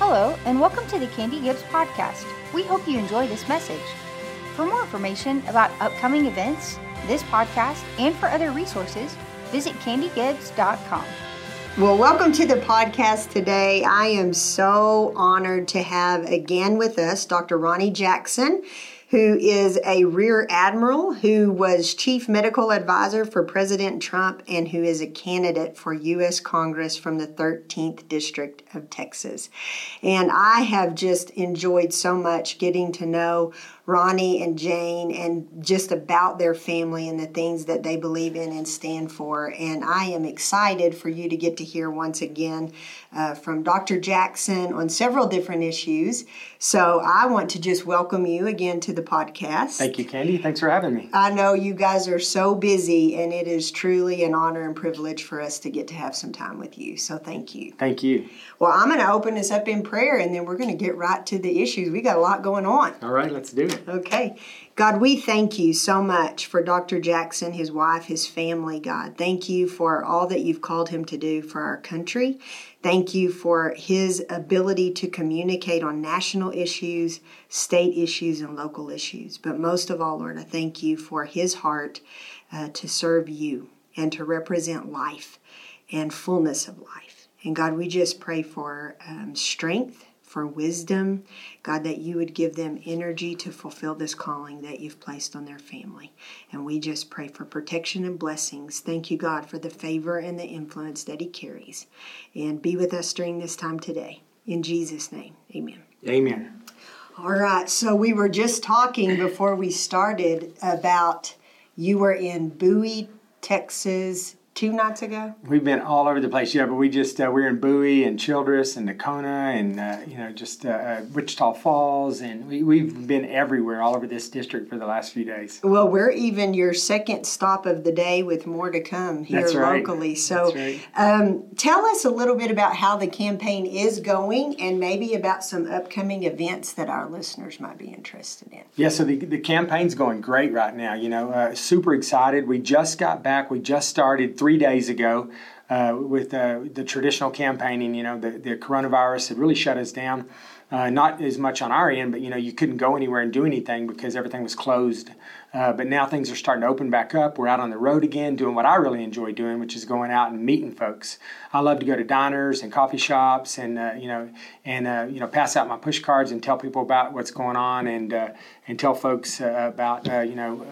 Hello, and welcome to the Candy Gibbs podcast. We hope you enjoy this message. For more information about upcoming events, this podcast, and for other resources, visit candygibbs.com. Well, welcome to the podcast today. I am so honored to have again with us Dr. Ronny Jackson who is a rear admiral who was chief medical advisor for President Trump and who is a candidate for U.S. Congress from the 13th District of Texas. And I have just enjoyed so much getting to know Ronny and Jane and just about their family and the things that they believe in and stand for. And I am excited for you to get to hear once again uh, from Dr. Jackson on several different issues. So I want to just welcome you again to the podcast. Thank you, Candy. Thanks for having me. I know you guys are so busy, and it is truly an honor and privilege for us to get to have some time with you. So thank you. Thank you. Well, I'm going to open this up in prayer, and then we're going to get right to the issues. We got a lot going on. All right, let's do it. Okay. God, we thank you so much for Dr. Jackson, his wife, his family, God. Thank you for all that you've called him to do for our country. Thank you for his ability to communicate on national issues, state issues, and local issues. But most of all, Lord, I thank you for his heart uh, to serve you and to represent life and fullness of life. And God, we just pray for um, strength for wisdom. God, that you would give them energy to fulfill this calling that you've placed on their family. And we just pray for protection and blessings. Thank you, God, for the favor and the influence that He carries. And be with us during this time today. In Jesus' name, amen. Amen. All right, so we were just talking before we started about you were in Bowie, Texas two nights ago? We've been all over the place, yeah. But we just uh, we're in Bowie and Childress and Nocona and uh, you know just uh, uh, Wichita Falls and we, we've been everywhere, all over this district for the last few days. Well, we're even your second stop of the day with more to come here That's right. locally. So, right. um, tell us a little bit about how the campaign is going and maybe about some upcoming events that our listeners might be interested in. Yeah, so the, the campaign's going great right now. You know, uh, super excited. We just got back. We just started three three days ago uh, with uh, the traditional campaigning. You know, the, the coronavirus had really shut us down. Uh, not as much on our end, but you know, you couldn't go anywhere and do anything because everything was closed. Uh, but now things are starting to open back up. We're out on the road again, doing what I really enjoy doing, which is going out and meeting folks. I love to go to diners and coffee shops, and uh, you know, and uh, you know, pass out my push cards and tell people about what's going on, and uh, and tell folks uh, about you know,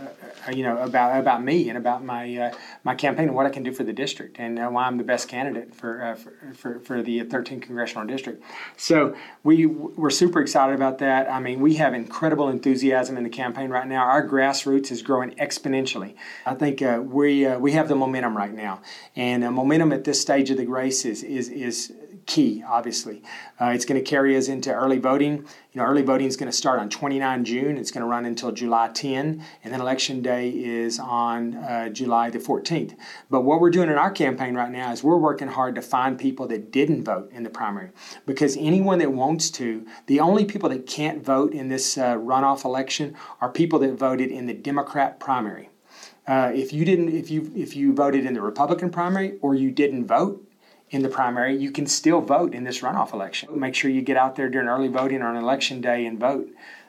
you know, about about me and about my my campaign and what I can do for the district, and why I'm the best candidate for for, for, for the 13th congressional district. So we we're super excited about that. I mean, we have incredible enthusiasm in the campaign right now. Our grassroots is growing exponentially. I think uh, we uh, we have the momentum right now, and uh, momentum at this stage of the race is is is key. Obviously, uh, it's going to carry us into early voting. You know, early voting is going to start on 29 June. It's going to run until July 10, and then election day is on uh, July the 14th. But what we're doing in our campaign right now is we're working hard to find people that didn't vote in the primary, because anyone that wants to, the only people that can't vote in this uh, runoff election are people that voted in the Democrat primary. Uh, if you didn't, if you if you voted in the Republican primary or you didn't vote, in the primary, you can still vote in this runoff election. Make sure you get out there during early voting or on election day and vote.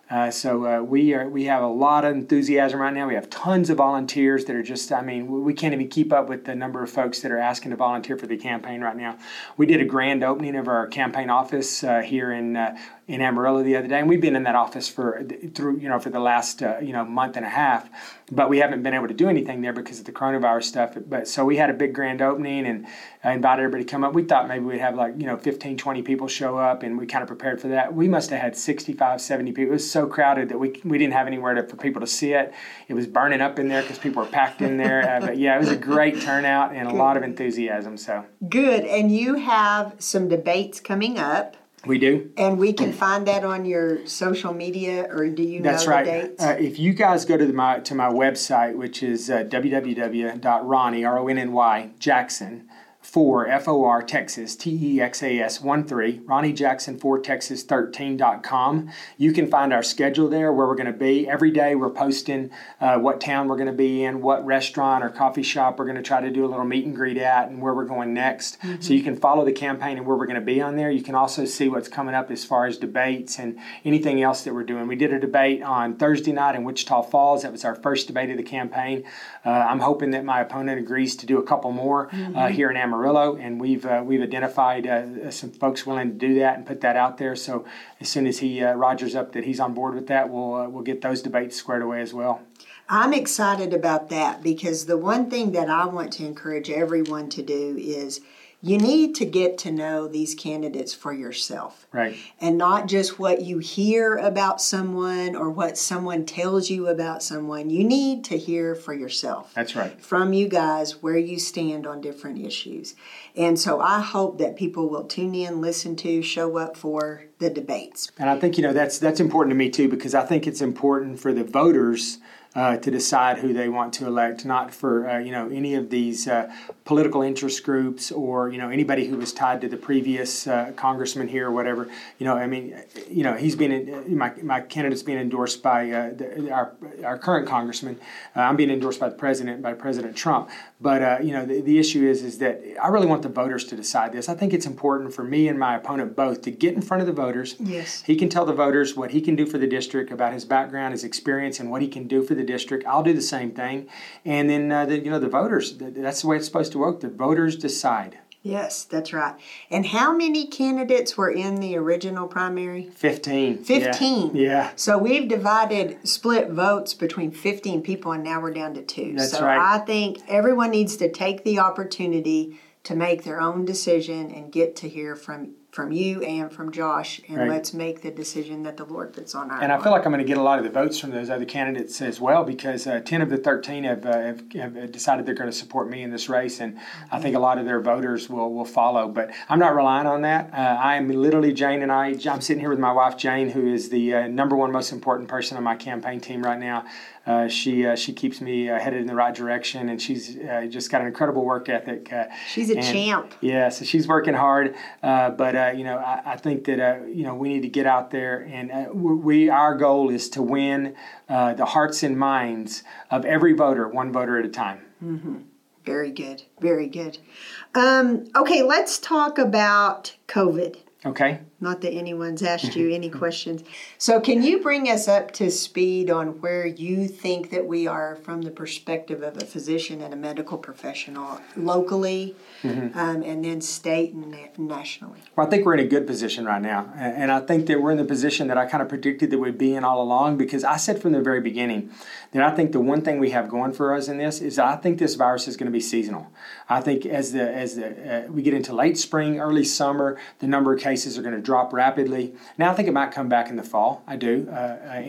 Uh, so uh, we are we have a lot of enthusiasm right now. We have tons of volunteers that are just I mean we can't even keep up with the number of folks that are asking to volunteer for the campaign right now. We did a grand opening of our campaign office uh, here in uh, in Amarillo the other day, and we've been in that office for through you know for the last uh, you know month and a half, but we haven't been able to do anything there because of the coronavirus stuff. But so we had a big grand opening and I invited everybody to come up. We thought maybe we'd have like you know 15, 20 people show up, and we kind of prepared for that. We must have had 65, 70 people. It was so crowded that we we didn't have anywhere to, for people to sit. It It was burning up in there because people were packed in there. Uh, but yeah, it was a great turnout and a lot of enthusiasm. So good, and you have some debates coming up. We do. And we can find that on your social media, or do you That's know right. the dates? Uh, if you guys go to the, my to my website, which is uh, www.ronny r o n n y Jackson for FOR Texas, T E X A S 1 3, Ronny Jackson 4 Texas 13.com. You can find our schedule there where we're going to be. Every day we're posting uh, what town we're going to be in, what restaurant or coffee shop we're going to try to do a little meet and greet at, and where we're going next. Mm-hmm. So you can follow the campaign and where we're going to be on there. You can also see what's coming up as far as debates and anything else that we're doing. We did a debate on Thursday night in Wichita Falls. That was our first debate of the campaign. Uh, I'm hoping that my opponent agrees to do a couple more uh, mm-hmm. here in Amarillo, and we've uh, we've identified uh, some folks willing to do that and put that out there. So as soon as he Rogers up that he's on board with that, we'll we'll get those debates squared away as well. I'm excited about that because the one thing that I want to encourage everyone to do is you need to get to know these candidates for yourself. Right. And not just what you hear about someone or what someone tells you about someone. You need to hear for yourself. That's right. From you guys where you stand on different issues. And so I hope that people will tune in, listen to, show up for the debates. And I think you know that's that's important to me too because I think it's important for the voters uh, to decide who they want to elect, not for uh, you know any of these uh, political interest groups or you know anybody who was tied to the previous uh, congressman here or whatever. You know, I mean, you know, he's being my my candidate's being endorsed by uh, the, our our current congressman. Uh, I'm being endorsed by the president by President Trump. But you know, the, the issue is is that I really want the voters to decide this. I think it's important for me and my opponent both to get in front of the voters. Yes, he can tell the voters what he can do for the district about his background, his experience, and what he can do for the district. I'll do the same thing, and then uh, the, you know the voters. That's the way it's supposed to work. The voters decide. Yes, that's right. And how many candidates were in the original primary? 15. 15. Yeah. yeah. So we've divided, split votes between 15 people, and now we're down to two. That's so right. I think everyone needs to take the opportunity to make their own decision and get to hear from from you and from Josh, and right. let's make the decision that the Lord puts on our. And I feel like I'm going to get a lot of the votes from those other candidates as well, because uh, ten of the thirteen have, uh, have, have, decided they're going to support me in this race, and mm-hmm. I think a lot of their voters will will follow. But I'm not relying on that. Uh, I am literally Jane and I. I'm sitting here with my wife Jane, who is the uh, number one most important person on my campaign team right now. Uh, she uh, she keeps me uh, headed in the right direction, and she's uh, just got an incredible work ethic. Uh, she's a and, champ. Yeah, so she's working hard. but you know, I, I think that you know we need to get out there, and we our goal is to win the hearts and minds of every voter, one voter at a time. Mm-hmm. Very good, very good. Um, okay, let's talk about COVID. Okay. Not that anyone's asked you any questions. So, can you bring us up to speed on where you think that we are from the perspective of a physician and a medical professional locally, mm-hmm. um, and then state and nationally? Well, I think we're in a good position right now. And I think that we're in the position that I kind of predicted that we'd be in all along because I said from the very beginning that I think the one thing we have going for us in this is I think this virus is going to be seasonal. I think as the as the uh, we get into late spring, early summer, the number of cases are going to drop rapidly. Now I think it might come back in the fall. I do, uh, uh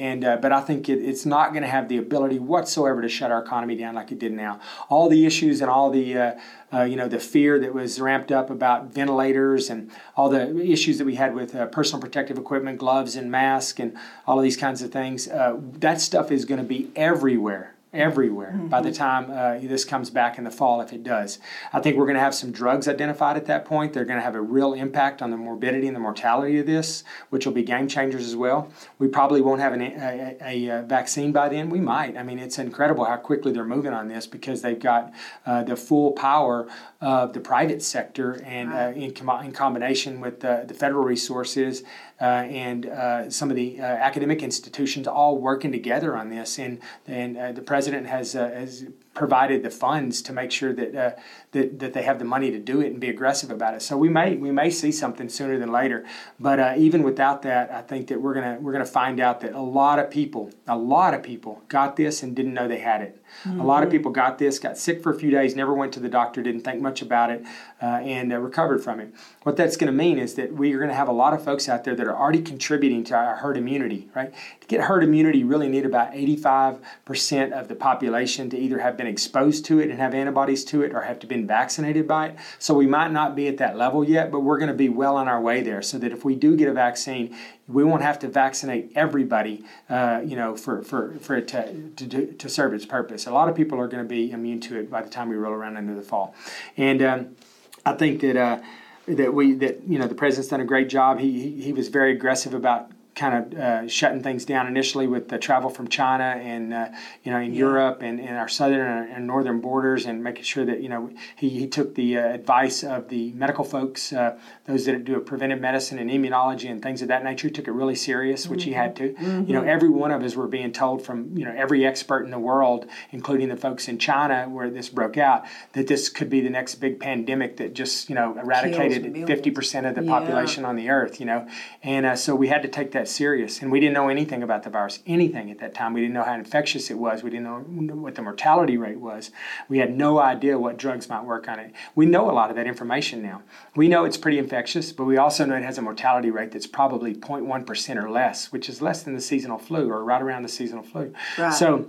and uh, but I think it, it's not going to have the ability whatsoever to shut our economy down like it did now. All the issues and all the uh, uh, you know, the fear that was ramped up about ventilators and all the issues that we had with uh, personal protective equipment, gloves and masks, and all of these kinds of things. That stuff is going to be everywhere everywhere mm-hmm. by the time uh, this comes back in the fall if it does. I think we're going to have some drugs identified at that point. They're going to have a real impact on the morbidity and the mortality of this which will be game changers as well. We probably won't have an, a, a, a, vaccine by then. We might. I mean it's incredible how quickly they're moving on this because they've got uh, the full power of the private sector and uh, in, com- in combination with the federal resources uh, and uh, some of the uh, academic institutions all working together on this. And, and the president has, has provided the funds to make sure that, uh, that that they have the money to do it and be aggressive about it. So we may we may see something sooner than later. But uh, even without that, I think that we're gonna we're gonna find out that a lot of people, a lot of people got this and didn't know they had it. Mm-hmm. A lot of mm-hmm. people got this, got sick for a few days, never went to the doctor, didn't think much about it, uh, and uh, recovered from it. What that's going to mean is that we are going to have a lot of folks out there that are already contributing to our herd immunity. Right? To get herd immunity, you really need about 85% of the population to either have been exposed to it and have antibodies to it or have to been vaccinated by it. So we might not be at that level yet, but we're going to be well on our way there so that if we do get a vaccine, we won't have to vaccinate everybody, uh, you know, for, for, for it to, to, to serve its purpose. A lot of people are going to be immune to it by the time we roll around into the fall. And um, I think that uh, that we that you know the president's done a great job. He he, he was very aggressive about kind of uh, shutting things down initially with the travel from China and uh, you know in yeah. Europe and, in our southern and northern borders and making sure that you know he, he took the uh, advice of the medical folks, uh, those that do preventive medicine and immunology and things of that nature. Took it really serious, which mm-hmm. he had to. Mm-hmm. You know, every one of us were being told from you know every expert in the world, including the folks in China where this broke out, that this could be the next big pandemic that just you know eradicated fifty percent of the yeah. population on the earth. You know, and uh, so we had to take that serious. And we didn't know anything about the virus, anything at that time. We didn't know how infectious it was. We didn't know what the mortality rate was. We had no idea what drugs might work on it. We know a lot of that information now. We know it's pretty infectious, but we also know it has a mortality rate that's probably 0.1% or less, which is less than the seasonal flu or right around the seasonal flu. Right. So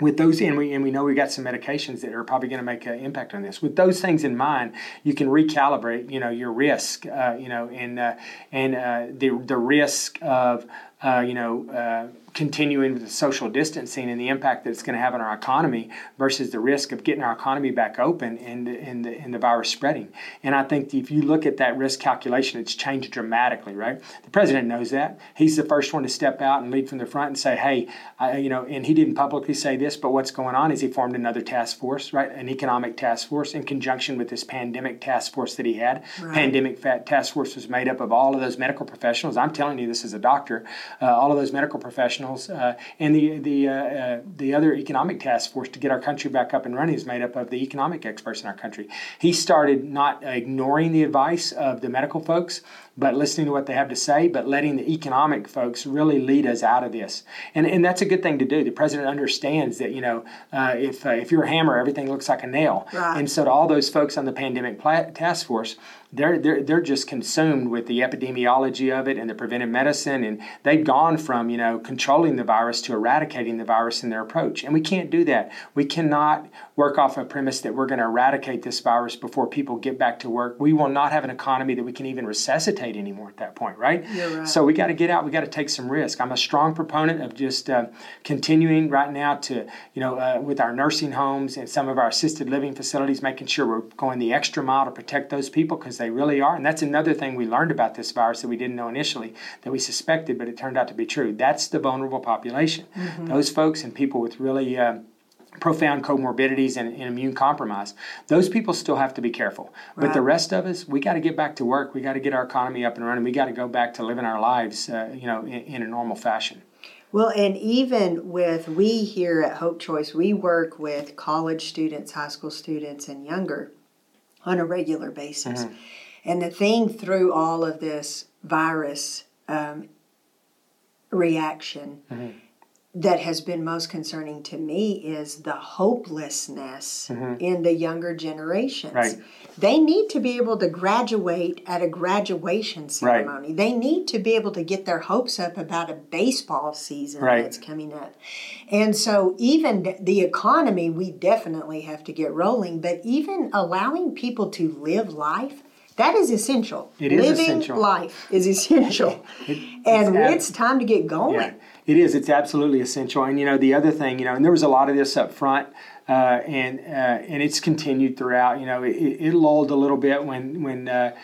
with those and we and we know we got some medications that are probably going to make an impact on this. With those things in mind you can recalibrate you know your risk uh, you know and uh, and uh, the the risk of uh, you know uh, continuing with the social distancing and the impact that it's going to have on our economy versus the risk of getting our economy back open and, and, the, and the virus spreading. And I think if you look at that risk calculation, it's changed dramatically, right? The president knows that. He's the first one to step out and lead from the front and say, hey, I, you know, and he didn't publicly say this, but what's going on is he formed another task force, right? An economic task force in conjunction with this pandemic task force that he had. Right. Pandemic task force was made up of all of those medical professionals. I'm telling you this as a doctor, uh, all of those medical professionals professionals, uh, and the the uh, uh, the other economic task force to get our country back up and running is made up of the economic experts in our country. He started not ignoring the advice of the medical folks, but listening to what they have to say, but letting the economic folks really lead us out of this. And, and that's a good thing to do. The president understands that, you know, uh, if, uh, if you're a hammer, everything looks like a nail. Right. And so to all those folks on the pandemic task force, they're, they're, they're just consumed with the epidemiology of it and the preventive medicine. And they've gone from, you know, controlling the virus to eradicating the virus in their approach. And we can't do that. We cannot work off a premise that we're going to eradicate this virus before people get back to work. We will not have an economy that we can even resuscitate anymore at that point, right? right. So we got to get out. We got to take some risk. I'm a strong proponent of just uh, continuing right now to, you know, uh, with our nursing homes and some of our assisted living facilities, making sure we're going the extra mile to protect those people because they really are. And that's another thing we learned about this virus that we didn't know initially that we suspected, but it turned out to be true. That's the vulnerable population. Mm-hmm. Those folks and people with really uh, profound comorbidities and, and, immune compromise. Those people still have to be careful. But the rest of us, we got to get back to work. We got to get our economy up and running. We got to go back to living our lives, uh, you know, in, in a normal fashion. Well, and even with we here at Hope Choice, we work with college students, high school students, and younger on a regular basis. Mm-hmm. And the thing through all of this virus um, reaction. Mm-hmm that has been most concerning to me is the hopelessness mm-hmm. in the younger generations. Right. They need to be able to graduate at a graduation ceremony. Right. They need to be able to get their hopes up about a baseball season right. that's coming up. And so, even the economy, we definitely have to get rolling, but even allowing people to live life that is essential. It is Living essential. life is essential. it, and it's, it's, time to get going. Yeah. It is. It's absolutely essential. And you know, the other thing, you know, and there was a lot of this up front, uh, and uh, and it's continued throughout. You know, it, it lulled a little bit when when uh,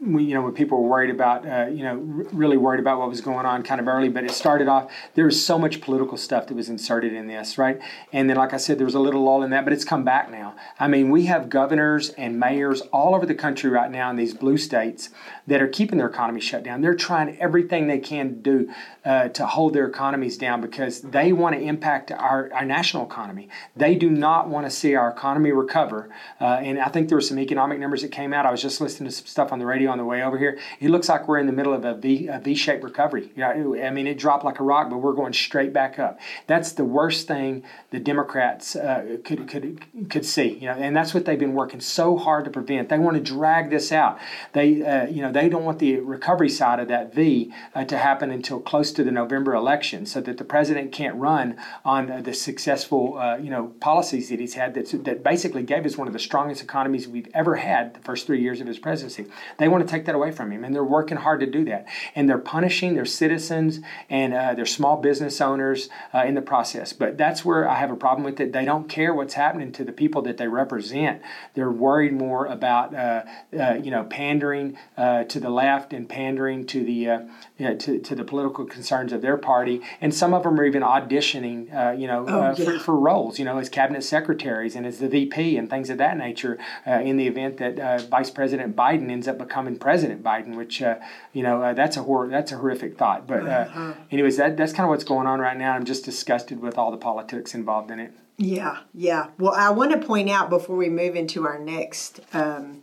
we, you know, when people were worried about, uh, you know, really worried about what was going on kind of early, but it started off, there was so much political stuff that was inserted in this, right? And then, like I said, there was a little lull in that, but it's come back now. I mean, we have governors and mayors all over the country right now in these blue states that are keeping their economy shut down. They're trying everything they can do uh, to hold their economies down because they want to impact our, our national economy. They do not want to see our economy recover. Uh, and I think there were some economic numbers that came out. I was just listening to some stuff on the radio on the way over here. It looks like we're in the middle of a V a V-shaped recovery. I mean, it dropped like a rock, but we're going straight back up. That's the worst thing the Democrats uh, could could could see. You know, and that's what they've been working so hard to prevent. They want to drag this out. They uh, you know they don't want the recovery side of that V uh, to happen until close to the November election, so that the president can't run on the successful uh, you know policies that he's had that that basically gave us one of the strongest economies we've ever had the first three years of his presidency. They want want to take that away from him, and they're working hard to do that. And they're punishing their citizens and uh, their small business owners uh, in the process. But that's where I have a problem with it. They don't care what's happening to the people that they represent. They're worried more about uh, uh you know pandering uh, to the left and pandering to the uh, you know, to, to the political concerns of their party. And some of them are even auditioning, you know, oh, yeah. for, for, roles, you know, as cabinet secretaries and as the VP and things of that nature. in the event that Vice President Biden ends up becoming President Biden, which you know that's a hor- that's a horrific thought. But uh, anyways, that that's kind of what's going on right now. I'm just disgusted with all the politics involved in it. Yeah, yeah. Well, I want to point out before we move into our next um,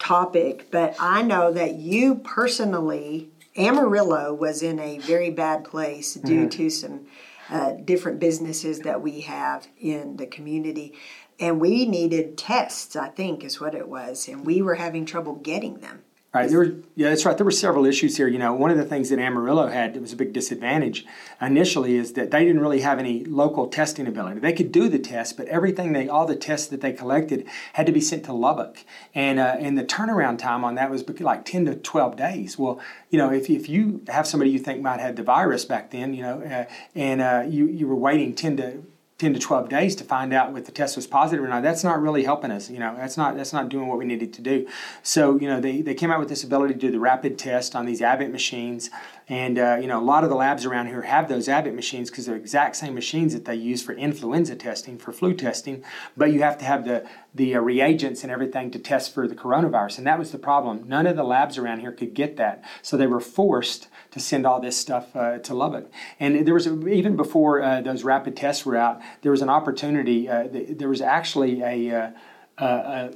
topic, but I know that you personally, Amarillo was in a very bad place due mm-hmm. to some uh, different businesses that we have in the community. And we needed tests, I think, is what it was. And we were having trouble getting them. Right. There were, yeah, that's right. There were several issues here. You know, one of the things that Amarillo had that was a big disadvantage initially is that they didn't really have any local testing ability. They could do the test, but everything they, all the tests that they collected had to be sent to Lubbock, and uh, and the turnaround time on that was like ten to twelve days. Well, you know, if if you have somebody you think might have the virus back then, you know, uh, and uh, you you were waiting ten to 10 to 12 days to find out if the test was positive or not. That's not really helping us you know. That's not that's not doing what we needed to do. So you know they, they came out with this ability to do the rapid test on these Abbott machines. And uh, you know a lot of the labs around here have those Abbott machines because they're exact same machines that they use for influenza testing for flu testing. But you have to have the the uh, reagents and everything to test for the coronavirus and that was the problem none of the labs around here could get that so they were forced to send all this stuff uh, to Lubbock. And there was a, even before uh, those rapid tests were out, there was an opportunity. Uh, there was actually a, uh, a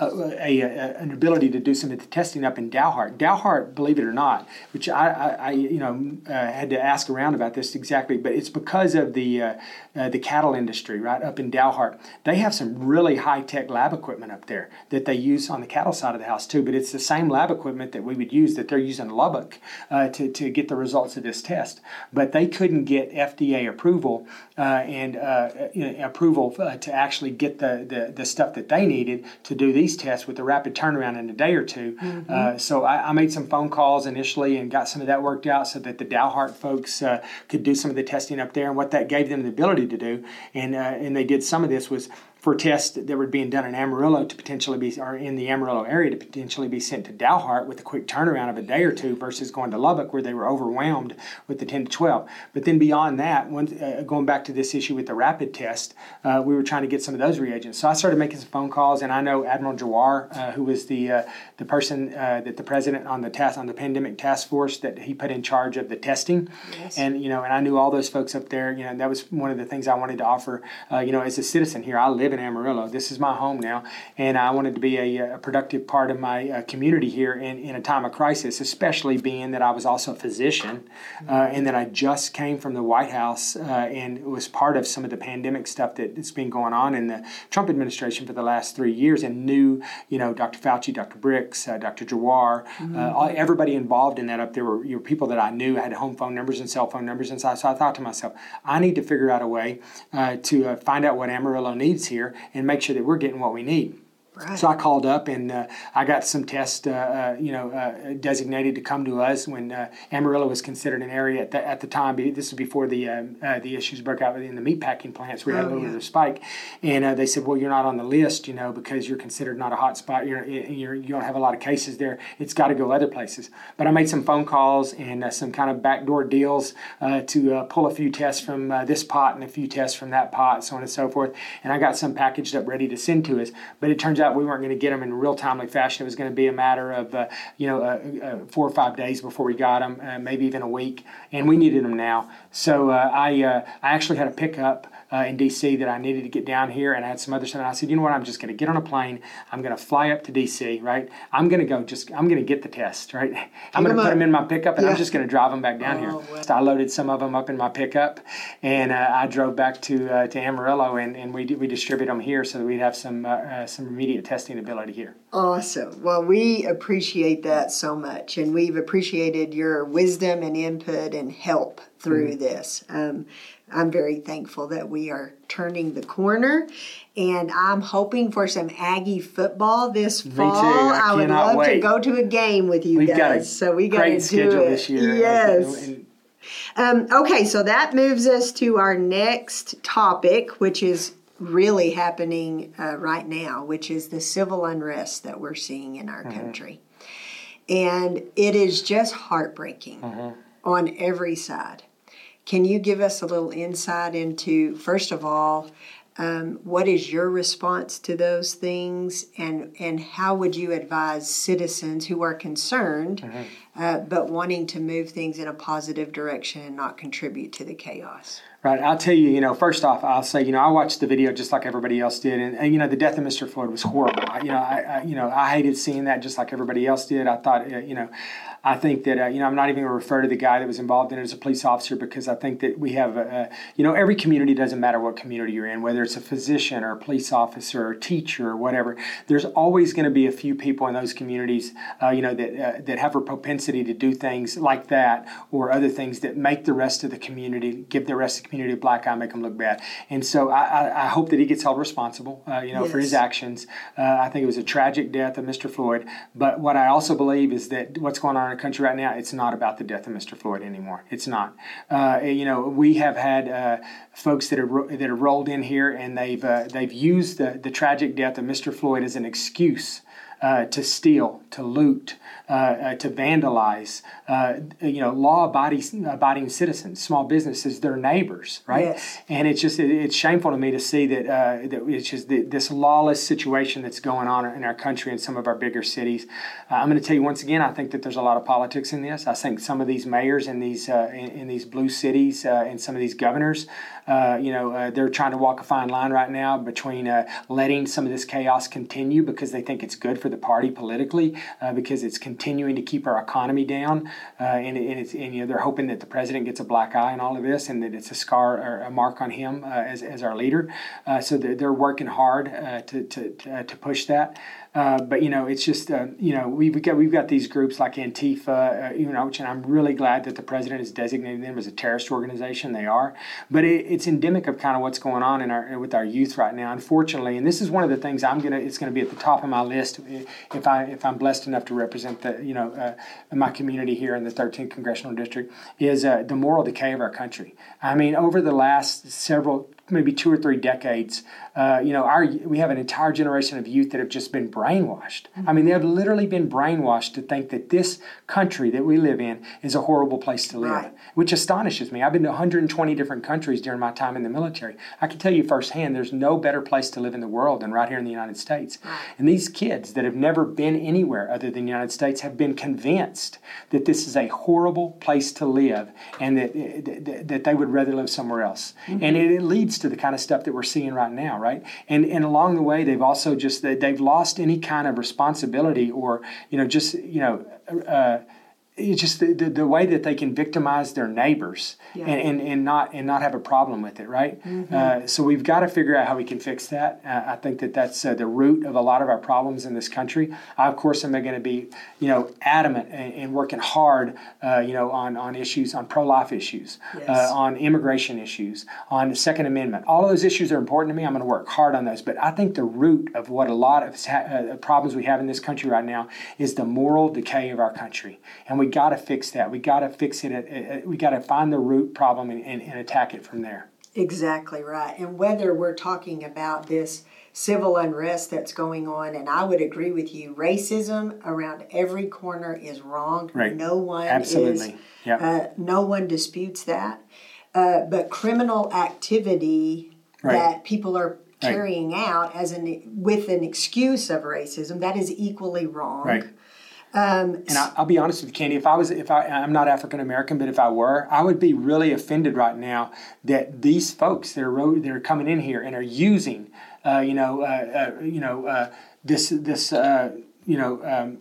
a, a, an ability to do some of the testing up in Dalhart. Dalhart, believe it or not, which I, I, I you know uh, had to ask around about this exactly, but it's because of the uh, uh, the cattle industry right up in Dalhart. They have some really high tech lab equipment up there that they use on the cattle side of the house too. But it's the same lab equipment that we would use that they're using in Lubbock uh, to to get the results of this test. But they couldn't get FDA approval uh, and uh, approval to actually get the, the the stuff that they needed to do these tests with a rapid turnaround in a day or 2 mm-hmm. uh, so I, I, made some phone calls initially and got some of that worked out so that the Dalhart folks uh, could do some of the testing up there. And what that gave them the ability to do, and uh, and they did some of this was for tests that were being done in Amarillo to potentially be, or in the Amarillo area to potentially be sent to Dalhart with a quick turnaround of a day or two versus going to Lubbock where they were overwhelmed with the 10 to 12. But then beyond that, when, uh, going back to this issue with the rapid test, uh, we were trying to get some of those reagents. So I started making some phone calls, and I know Admiral Giroir, uh, who was the uh, the person uh, that the president on the task on the pandemic task force that he put in charge of the testing, yes. and you know, and I knew all those folks up there. You know, that was one of the things I wanted to offer. Uh, you know, as a citizen here, I live live in Amarillo. This is my home now, and I wanted to be a, a productive part of my uh, community here in, in a time of crisis, especially being that I was also a physician uh, and that I just came from the White House uh, and was part of some of the pandemic stuff that's been going on in the Trump administration for the last three years and knew, you know, Dr. Fauci, Dr. Birx, uh, Dr. Giroir, uh, mm-hmm. all, everybody involved in that up there were, were people that I knew had home phone numbers and cell phone numbers. And so, so I thought to myself, I need to figure out a way uh, to find out what Amarillo needs here here and make sure that we're getting what we need. Right. So I called up and uh, I got some tests, uh, uh, you know, uh, designated to come to us when uh, Amarillo was considered an area at the, at the time. This was before the um, uh, the issues broke out in the meat packing plants. We had oh, a little yeah. bit of a spike, and they said, "Well, you're not on the list, you know, because you're considered not a hot spot. You're, you're you don't have a lot of cases there. It's got to go other places." But I made some phone calls and some kind of backdoor deals to pull a few tests from this pot and a few tests from that pot, so on and so forth. And I got some packaged up ready to send to us. But it turns out we weren't going to get them in real timely fashion. It was going to be a matter of uh, you know uh, uh, four or five days before we got them, uh, maybe even a week, and we needed them now. So uh, I I actually had a pickup uh, in DC that I needed to get down here, and I had some other stuff. And I said, you know what? I'm just going to get on a plane. I'm going to fly up to DC, right? I'm going to go. Just I'm going to get the test, right? I'm going to put them in my pickup, and yeah. I'm just going to drive them back down oh, here. So I loaded some of them up in my pickup, and uh, I drove back to uh, to Amarillo, and, and we we distribute them here so that we'd have some uh, uh, some immediate testing ability here. Awesome. Well, we appreciate that so much, and we've appreciated your wisdom and input and help through mm-hmm. this. Um, I'm very thankful that we are turning the corner, and I'm hoping for some Aggie football this Me fall. too. I would cannot love to go to a game with you We've guys. got a so we got great to do schedule it. this year. Yes. Um, okay, so that moves us to our next topic, which is really happening uh, right now, which is the civil unrest that we're seeing in our country. And it is just heartbreaking on every side. Can you give us a little insight into, first of all, um, what is your response to those things, and and how would you advise citizens who are concerned, uh, but wanting to move things in a positive direction and not contribute to the chaos? Right. I'll tell you, you know, first off, I'll say, you know, I watched the video just like everybody else did. And, and you know, the death of Mr. Floyd was horrible. I, you know, I, I, you know, I hated seeing that just like everybody else did. I thought, uh, you know, I think that, uh, you know, I'm not even going to refer to the guy that was involved in it as a police officer because I think that we have, uh, you know, every community doesn't matter what community you're in, whether it's a physician or a police officer or a teacher or whatever. There's always going to be a few people in those communities, uh, you know, that, uh, that have a propensity to do things like that or other things that make the rest of the community, give the rest of the community a black eye, make them look bad. And so I, I, I hope that he gets held responsible, uh, you know, for his actions. Uh, I think it was a tragic death of Mr. Floyd. But what I also believe is that what's going on country right now, it's not about the death of Mr. Floyd anymore. It's not. Uh, you know, we have had uh, folks that are that have rolled in here and they've uh, they've used the the tragic death of Mr. Floyd as an excuse. Uh, to steal, to loot, uh, uh, to vandalize, uh, you know, law-abiding abiding citizens, small businesses, their neighbors, right? Yes. And it's just it, it's shameful to me to see that uh, that it's just the, this lawless situation that's going on in our country and some of our bigger cities. Uh, I'm going to tell you once again, I think that there's a lot of politics in this. I think some of these mayors in these uh, in, in these blue cities uh, and some of these governors, uh, you know, uh, they're trying to walk a fine line right now between uh, letting some of this chaos continue because they think it's good for the party politically, uh, because it's continuing to keep our economy down, uh, and, and, and you know they're hoping that the president gets a black eye in all of this, and that it's a scar or a mark on him uh, as, as our leader. Uh, so they're, they're working hard uh, to to, to push that. Uh, but you know, it's just uh, you know we've got we've got these groups like Antifa, uh, you know, which and I'm really glad that the president has designated them as a terrorist organization. They are, but it, it's endemic of kind of what's going on in our with our youth right now, unfortunately. And this is one of the things I'm gonna it's gonna be at the top of my list if I if I'm blessed enough to represent the you know uh, my community here in the 13th congressional district is uh, the moral decay of our country. I mean, over the last several maybe two or three decades, uh, you know, our we have an entire generation of youth that have just been brainwashed. I mean, they have literally been brainwashed to think that this country that we live in is a horrible place to live, Right. which astonishes me. I've been to 120 different countries during my time in the military. I can tell you firsthand, there's no better place to live in the world than right here in the United States. And these kids that have never been anywhere other than the United States have been convinced that this is a horrible place to live and that, that, that they would rather live somewhere else. And it, it leads to the kind of stuff that we're seeing right now, right? And, and along the way, they've also just, they- they've lost any kind of responsibility or, you know, just, you know, uh, it's just the, the, the way that they can victimize their neighbors Yeah. and, and, and not and not have a problem with it, right? Mm-hmm. Uh, so we've got to figure out how we can fix that. Uh, I think that that's uh, the root of a lot of our problems in this country. I, of course, am going to be you know adamant and, and working hard, uh, you know, on on issues on pro life issues, Yes. uh, on immigration issues, on the Second Amendment. All of those issues are important to me. I'm going to work hard on those. But I think the root of what a lot of uh, problems we have in this country right now is the moral decay of our country, and we got to fix that. We got to fix it. At, at, we got to find the root problem and, and, and attack it from there. Exactly right. And whether we're talking about this civil unrest that's going on, and I would agree with you, racism around every corner is wrong. Right. No one Absolutely. is, Yep. uh, no one disputes that. Uh, but criminal activity Right. that people are Right. carrying out as an with an excuse of racism that is equally wrong. Right. Um, And I, I'll be honest with you, Candy. If I was, if I, I'm not African American, but if I were, I would be really offended right now that these folks that are that are coming in here and are using, uh, you know, uh, uh, you know, uh, this this uh, you know. Um,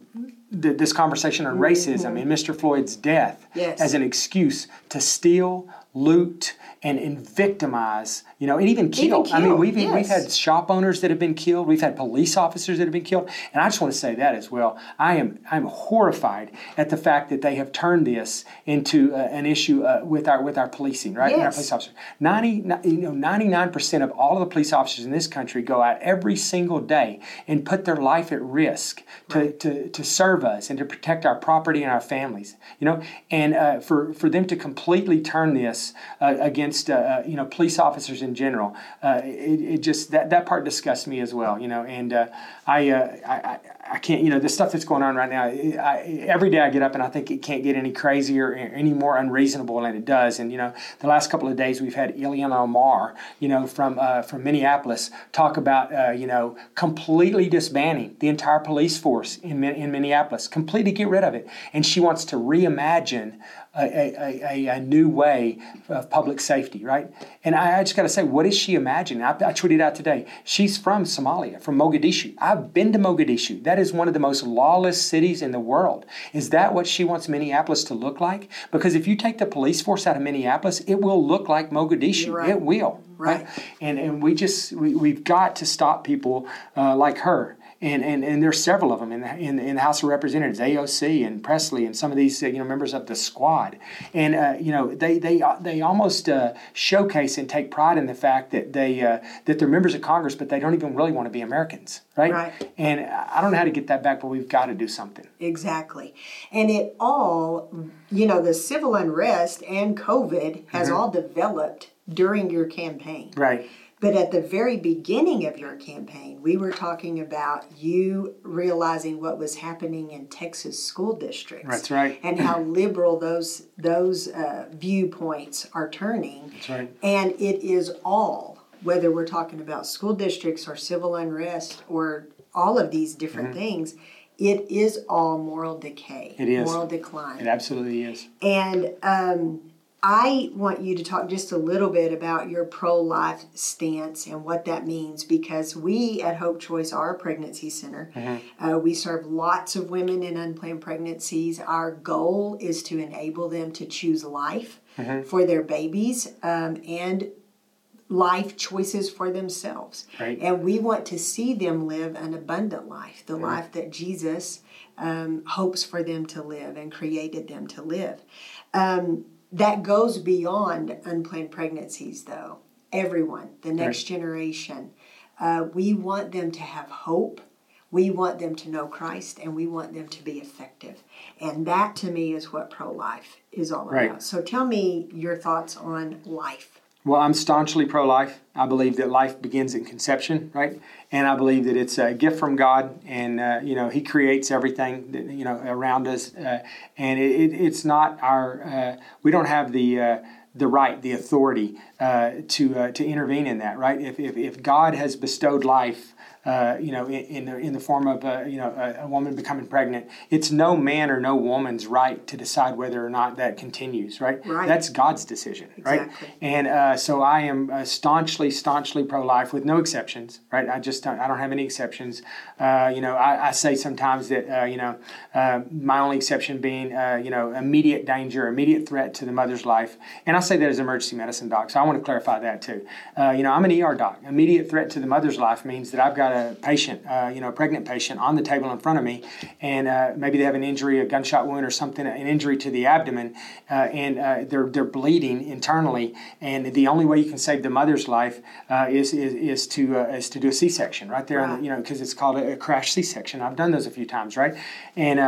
th- this conversation on racism and Mr. Floyd's death Yes. as an excuse to steal, loot and, and victimize, you know, and even kill. Even I mean, we've, yes. we've had shop owners that have been killed. We've had police officers that have been killed. And I just want to say that as well. I am I'm horrified at the fact that they have turned this into uh, an issue uh, with our with our policing, right? And our police officers. 90, you know, 99% of all of the police officers in this country go out every single day and put their life at risk to, to, to serve us and to protect our property and our families, you know? And uh, for, for them to completely turn this uh, against, uh, you know, police officers in general, uh, it, it just, that, that part disgusts me as well, you know? And uh, I, uh, I, I, I can't, you know, the stuff that's going on right now, I, every day I get up and I think it can't get any crazier any more unreasonable than it does. And, you know, the last couple of days we've had Ilhan Omar, you know, from, uh, from Minneapolis talk about, uh, you know, completely disbanding the entire police force in, in Minneapolis, completely get rid of it. And she wants to reimagine a, a, a, new way of public safety, right? And I, I just got to say, what is she imagining? I, I tweeted out today. She's from Somalia, from Mogadishu. I've been to Mogadishu. That is one of the most lawless cities in the world. Is that what she wants Minneapolis to look like? Because if you take the police force out of Minneapolis, it will look like Mogadishu. Right. It will, right? Right. And and we just we, we've got to stop people uh, like her. And, and, and there's several of them in the, in, in the House of Representatives, AOC and Pressley, and some of these uh, you know members of the squad, and uh, you know they they uh, they almost uh, showcase and take pride in the fact that they uh, that they're members of Congress, but they don't even really want to be Americans, right? Right. And I don't know how to get that back, but we've got to do something. Exactly. And it all, you know, the civil unrest and COVID has all developed during your campaign. Right. But at the very beginning of your campaign, we were talking about you realizing what was happening in Texas school districts. That's right. And how liberal those those uh, viewpoints are turning. That's right. And it is all, whether we're talking about school districts or civil unrest or all of these different things, it is all moral decay. Mm-hmm. It is. Moral decline. It absolutely is. And um, I want you to talk just a little bit about your pro life stance and what that means because we at Hope Choice are a pregnancy center. Uh, we serve lots of women in unplanned pregnancies. Our goal is to enable them to choose life for their babies um, and life choices for themselves. Right. And we want to see them live an abundant life, the life that Jesus um, hopes for them to live and created them to live. Um, that goes beyond unplanned pregnancies, though. Everyone, the next generation, uh, we want them to have hope. We want them to know Christ and we want them to be effective. And that to me is what pro life is all Right. about. So tell me your thoughts on life. Well, I'm staunchly pro life. I believe that life begins in conception, right? And I believe that it's a gift from God, and uh, you know He creates everything that, you know around us, uh, and it, it's not our. Uh, we don't have the. Uh, the right, the authority uh, to uh, to intervene in that, right? If, if, if God has bestowed life, uh, you know, in, in the in the form of uh, you know a, a woman becoming pregnant, it's no man or no woman's right to decide whether or not that continues, right? Right. That's God's decision, right? Exactly. And uh, so I am uh, staunchly, staunchly pro-life with no exceptions, right? I just don't, I don't have any exceptions. Uh, you know, I, I say sometimes that uh, you know my only exception being uh, you know immediate danger, immediate threat to the mother's life, and I say that as emergency medicine doc. So I want to clarify that too. Uh, you know, I'm an ER doc. Immediate threat to the mother's life means that I've got a patient, uh, you know, a pregnant patient on the table in front of me, and uh, maybe they have an injury, a gunshot wound or something, an injury to the abdomen, uh, and uh, they're they're bleeding internally, and the only way you can save the mother's life uh, is, is is to uh, is to do a C-section right there, in the- you know, because it's called a, a crash C-section. I've done those a few times, right? And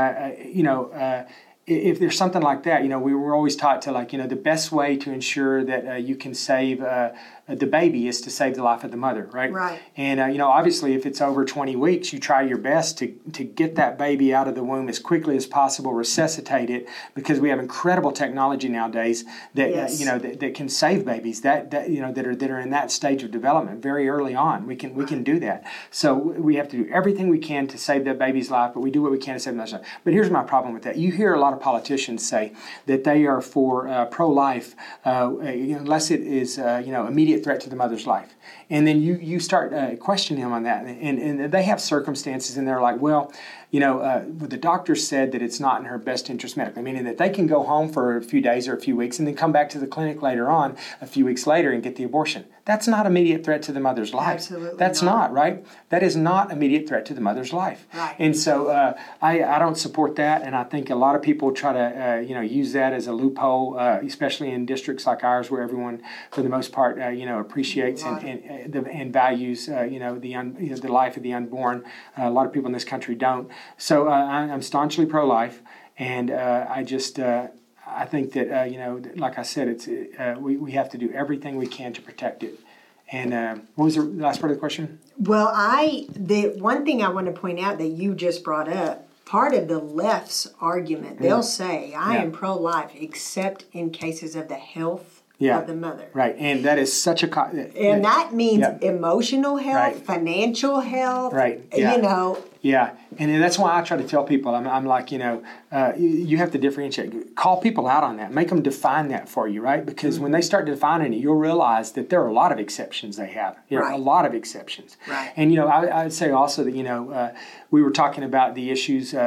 you know. Uh, if there's something like that, you know, we were always taught to like, you know, the best way to ensure that uh, you can save uh, the baby is to save the life of the mother, right? Right. And uh, you know, obviously, if it's over 20 weeks, you try your best to to get that baby out of the womb as quickly as possible, resuscitate it, because we have incredible technology nowadays that Yes. uh, you know that, that can save babies that that you know that are that are in that stage of development very early on. We can we can do that. So we have to do everything we can to save that baby's life, but we do what we can to save the mother's life. But here's my problem with that: you hear a lot of politicians say that they are for uh, pro-life uh, you know, unless it is uh, you know immediate threat to the mother's life, and then you you start uh, questioning him on that, and, and they have circumstances, and they're like, well, you know, uh, the doctor said that it's not in her best interest medically, meaning that they can go home for a few days or a few weeks and then come back to the clinic later on, a few weeks later, and get the abortion. That's not immediate threat to the mother's life. Absolutely That's not. not, right? That is not immediate threat to the mother's life. Right. And so uh, I, I don't support that, and I think a lot of people try to uh, you know use that as a loophole, uh, especially in districts like ours where everyone, for the most part, uh, you know appreciates and and, uh, the, and values uh, you know the un, you know, the life of the unborn. Uh, a lot of people in this country don't. So uh, I, I'm staunchly pro-life, and uh, I just. Uh, I think that uh, you know, like I said, it's uh, we, we have to do everything we can to protect it. And what was the last part of the question? Well, I the one thing I want to point out that you just brought up, part of the left's argument, they'll say, I Yeah. am pro life except in cases of the health Yeah. of the mother. Right, and that is such a co- And that means Yeah. emotional health, Right. financial health. Right, yeah. You know, Yeah, and that's why I try to tell people. I'm, I'm like, you know, uh, you, you have to differentiate. Call people out on that. Make them define that for you, right? Because when they start defining it, you'll realize that there are a lot of exceptions they have. You know, Right. a lot of exceptions. Right. And you know, I, I'd say also that you know, uh, we were talking about the issues uh,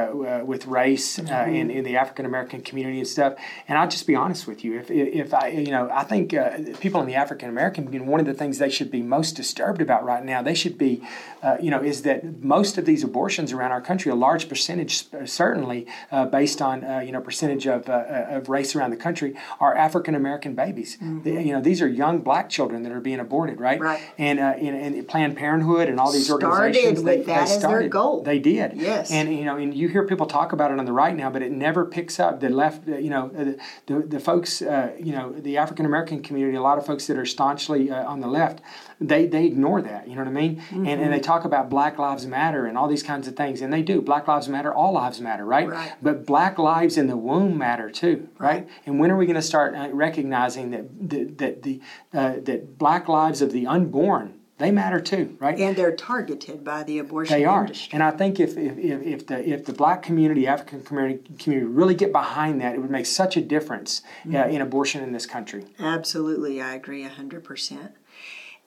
uh, with race uh, in, in the African American community and stuff. And I'll just be honest with you. If if I, you know, I think uh, people in the African American community, one of the things they should be most disturbed about right now, they should be, uh, you know, is that most of these abortions around our country, a large percentage, uh, certainly uh, based on uh, you know percentage of, uh, uh, of race around the country, are African American babies. They- you know, these are young black children that are being aborted, right? Right. And uh, and, and Planned Parenthood and all these Started organizations, with that as their goal. They did. Yes. And you know, and you hear people talk about it on the right now, but it never picks up. The left, you know, uh, the the folks, uh, you know, the African American community, a lot of folks that are staunchly uh, on the left, they they ignore that. You know what I mean? And and they talk about Black Lives Matter and all these kinds of things, and they do. Black Lives Matter. All lives matter, right? Right. But Black lives in the womb matter too, right? And when are we going to start uh, recognizing that that that the uh, that Black lives of the unborn they matter too, right? and they're targeted by the abortion They are, industry. and I think if, if, if, the if the black community, African community, community really get behind that, it would make such a difference uh, in abortion in this country. Absolutely, I agree 100%.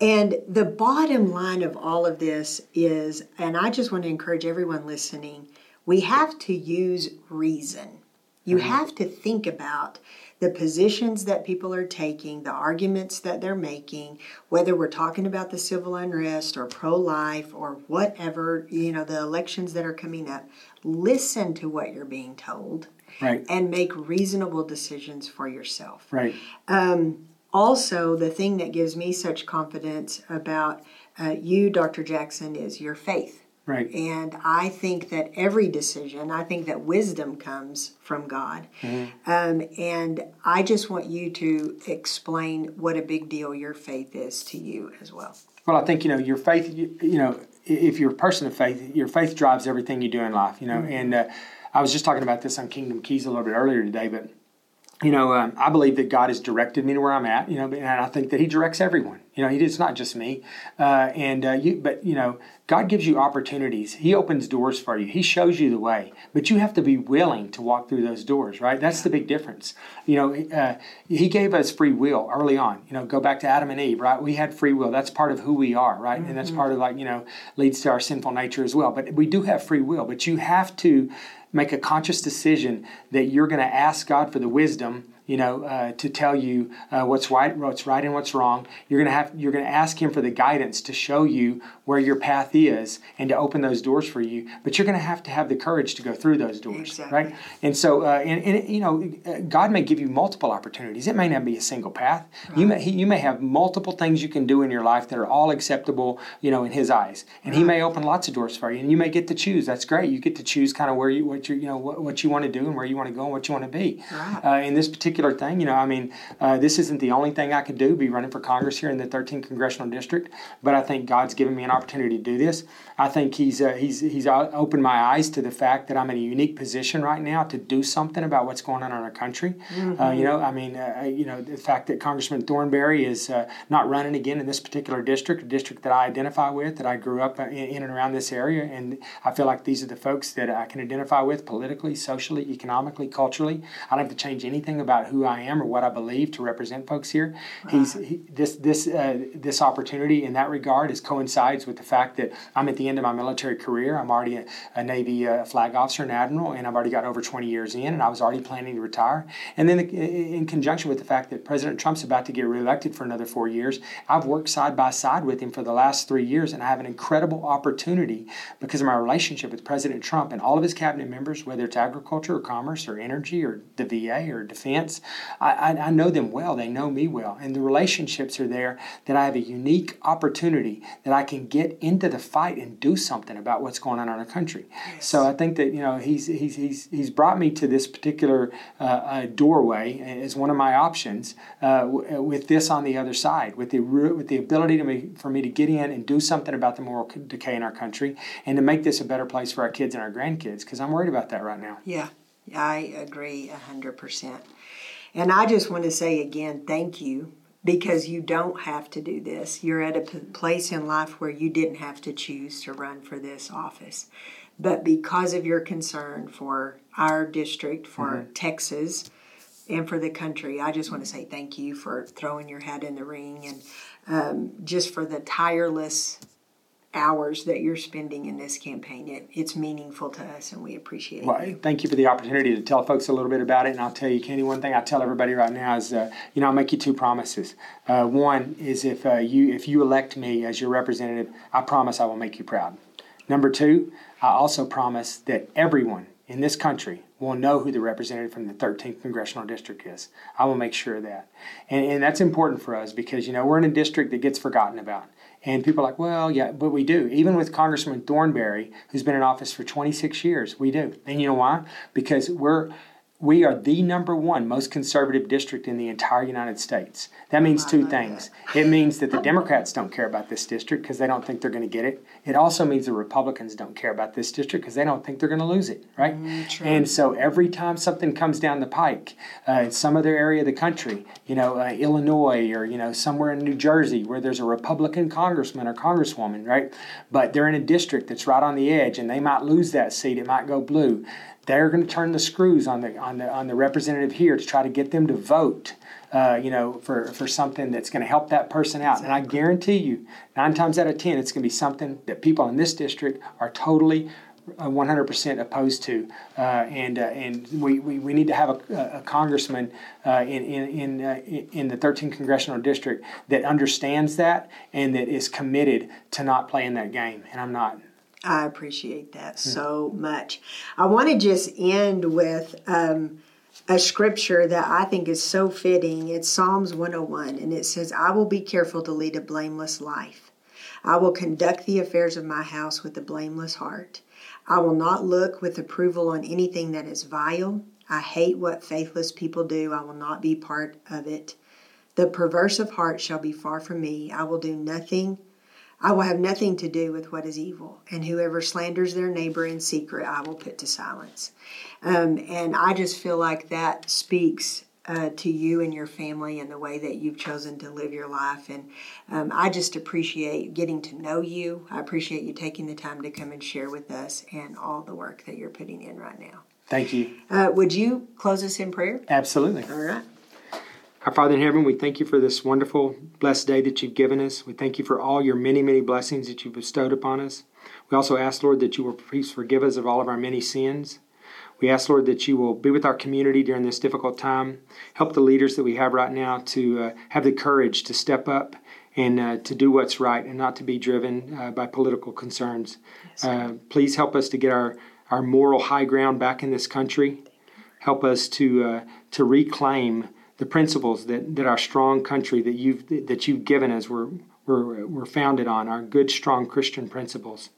And the bottom line of all of this is, and I just want to encourage everyone listening, we have to use reason. You have to think about the positions that people are taking, the arguments that they're making, whether we're talking about the civil unrest or pro life or whatever, you know, the elections that are coming up. Listen to what you're being told Right, and make reasonable decisions for yourself. right, Um, also, the thing that gives me such confidence about uh, you, Dr. Jackson, is your faith. right. And I think that every decision, I think that wisdom comes from God. Um, and I just want you to explain what a big deal your faith is to you as well. Well, I think you know your faith. You, you know, if you're a person of faith, your faith drives everything you do in life. You know, and uh, I was just talking about this on Kingdom Keys a little bit earlier today, but you know, um, I believe that God has directed me to where I'm at. You know, and I think that He directs everyone. You know, He it's not just me. Uh, and uh, you, but you know, God gives you opportunities. He opens doors for you. He shows you the way, but you have to be willing to walk through those doors. Right? That's the big difference. You know, uh, He gave us free will early on. You know, go back to Adam and Eve. Right? We had free will. That's part of who we are. Right? And that's part of like you know leads to our sinful nature as well. But we do have free will. But you have to make a conscious decision that you're going to ask God for the wisdom you know, uh, to tell you uh, what's right, what's right, and what's wrong. You're gonna have, you're gonna ask Him for the guidance to show you where your path is and to open those doors for you. But you're gonna have to have the courage to go through those doors, Exactly. right? And so, uh, and, and you know, God may give you multiple opportunities. It may not be a single path. You may, he, you may have multiple things you can do in your life that are all acceptable, you know, in His eyes. And He may open lots of doors for you, and you may get to choose. That's great. You get to choose kind of where you, what you, you know, what, what you want to do and where you want to go and what you want to be. Right. Uh, in this particular thing, you know, I mean, uh, this isn't the only thing I could do, be running for Congress here in the 13th congressional district, but I think God's given me an opportunity to do this. I think He's uh, He's He's uh, opened my eyes to the fact that I'm in a unique position right now to do something about what's going on in our country. Uh, you know, I mean, uh, you know, the fact that Congressman Thornberry is uh, not running again in this particular district, a district that I identify with, that I grew up uh, in, in and around this area, and I feel like these are the folks that I can identify with politically, socially, economically, culturally. I don't have to change anything about about who I am or what I believe to represent folks here. He's he, this this uh, this opportunity in that regard is coincides with the fact that I'm at the end of my military career. I'm already a, a Navy uh, flag officer and admiral, and I've already got over 20 years in, and I was already planning to retire. And then in conjunction with the fact that President Trump's about to get reelected for another four years, I've worked side by side with him for the last three years, and I have an incredible opportunity because of my relationship with President Trump and all of his cabinet members, whether it's agriculture or commerce or energy or the VA or defense. I, I, I know them well, they know me well, and the relationships are there that I have a unique opportunity that I can get into the fight and do something about what's going on in our country. Yes. So I think that you know he's he's he's he's brought me to this particular uh, uh, doorway as one of my options uh, w- with this on the other side, with the with the ability to me, for me to get in and do something about the moral decay in our country and to make this a better place for our kids and our grandkids because I'm worried about that right now. Yeah, I agree 100%. And I just want to say again, thank you because you don't have to do this. You're at a place in life where you didn't have to choose to run for this office. But because of your concern for our district, for mm-hmm. Texas, and for the country, I just want to say thank you for throwing your hat in the ring and um, just for the tireless hours that you're spending in this campaign. It, it's meaningful to us, and we appreciate well, it. Thank you for the opportunity to tell folks a little bit about it. And I'll tell you, Candy, one thing I tell everybody right now is, uh, you know, I'll make you two promises. Uh, one is if uh, you if you elect me as your representative, I promise I will make you proud. Number two, I also promise that everyone in this country will know who the representative from the 13th congressional district is. I will make sure of that. And, and that's important for us because, you know, we're in a district that gets forgotten about. And people are like, well, yeah, but we do. Even with Congressman Thornberry, who's been in office for 26 years, we do. And you know why? Because we're we are the number one most conservative district in the entire United States. That means two things. It means that the Democrats don't care about this district because they don't think they're going to get it. It also means the Republicans don't care about this district because they don't think they're going to lose it, right? Mm, and so every time something comes down the pike uh, in some other area of the country, you know, uh, Illinois or, you know, somewhere in New Jersey where there's a Republican congressman or congresswoman, right? But they're in a district that's right on the edge and they might lose that seat. It might go blue they're going to turn the screws on the on the on the representative here to try to get them to vote. Uh, you know, for, for something that's going to help that person out. And I guarantee you, nine times out of ten, it's going to be something that people in this district are totally 100% uh, opposed to. Uh, and uh, and we, we, we need to have a, a congressman uh, in, in, in, uh, in the 13th congressional district that understands that and that is committed to not playing that game. And I'm not. I appreciate that hmm. so much. I want to just end with um, a scripture that I think is so fitting. It's Psalms 101, and it says, I will be careful to lead a blameless life. I will conduct the affairs of my house with a blameless heart. I will not look with approval on anything that is vile. I hate what faithless people do. I will not be part of it. The perverse of heart shall be far from me. I will do nothing I will have nothing to do with what is evil, and whoever slanders their neighbor in secret, I will put to silence. Um, and I just feel like that speaks uh, to you and your family and the way that you've chosen to live your life. And um, I just appreciate getting to know you. I appreciate you taking the time to come and share with us and all the work that you're putting in right now. Thank you. Uh, would you close us in prayer? Absolutely. All right. Our Father in heaven, we thank you for this wonderful, blessed day that you've given us. We thank you for all your many, many blessings that you've bestowed upon us. We also ask, Lord, that you will please forgive us of all of our many sins. We ask, Lord, that you will be with our community during this difficult time. Help the leaders that we have right now to uh, have the courage to step up and uh, to do what's right and not to be driven uh, by political concerns. Yes, uh, please help us to get our, our moral high ground back in this country. Help us to, uh, to reclaim the principles that, that our strong country that you've that you've given us were were, were founded on our good strong Christian principles.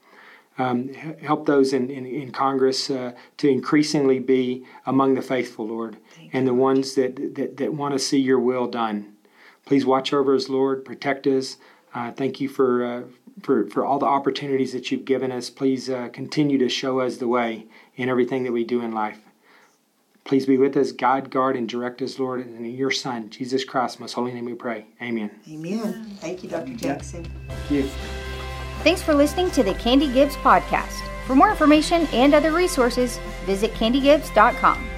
Um, help those in, in, in Congress uh, to increasingly be among the faithful, Lord, and the ones that, that, that want to see your will done. Please watch over us, Lord. Protect us. Uh, thank you for, uh, for, for all the opportunities that you've given us. Please uh, continue to show us the way in everything that we do in life. Please be with us, guide, guard, and direct us, Lord. And in your Son, Jesus Christ, most holy name we pray. Amen. Amen. Thank you, Dr. Jackson. Thank you. Thanks for listening to the Candy Gibbs podcast. For more information and other resources, visit candygibbs.com.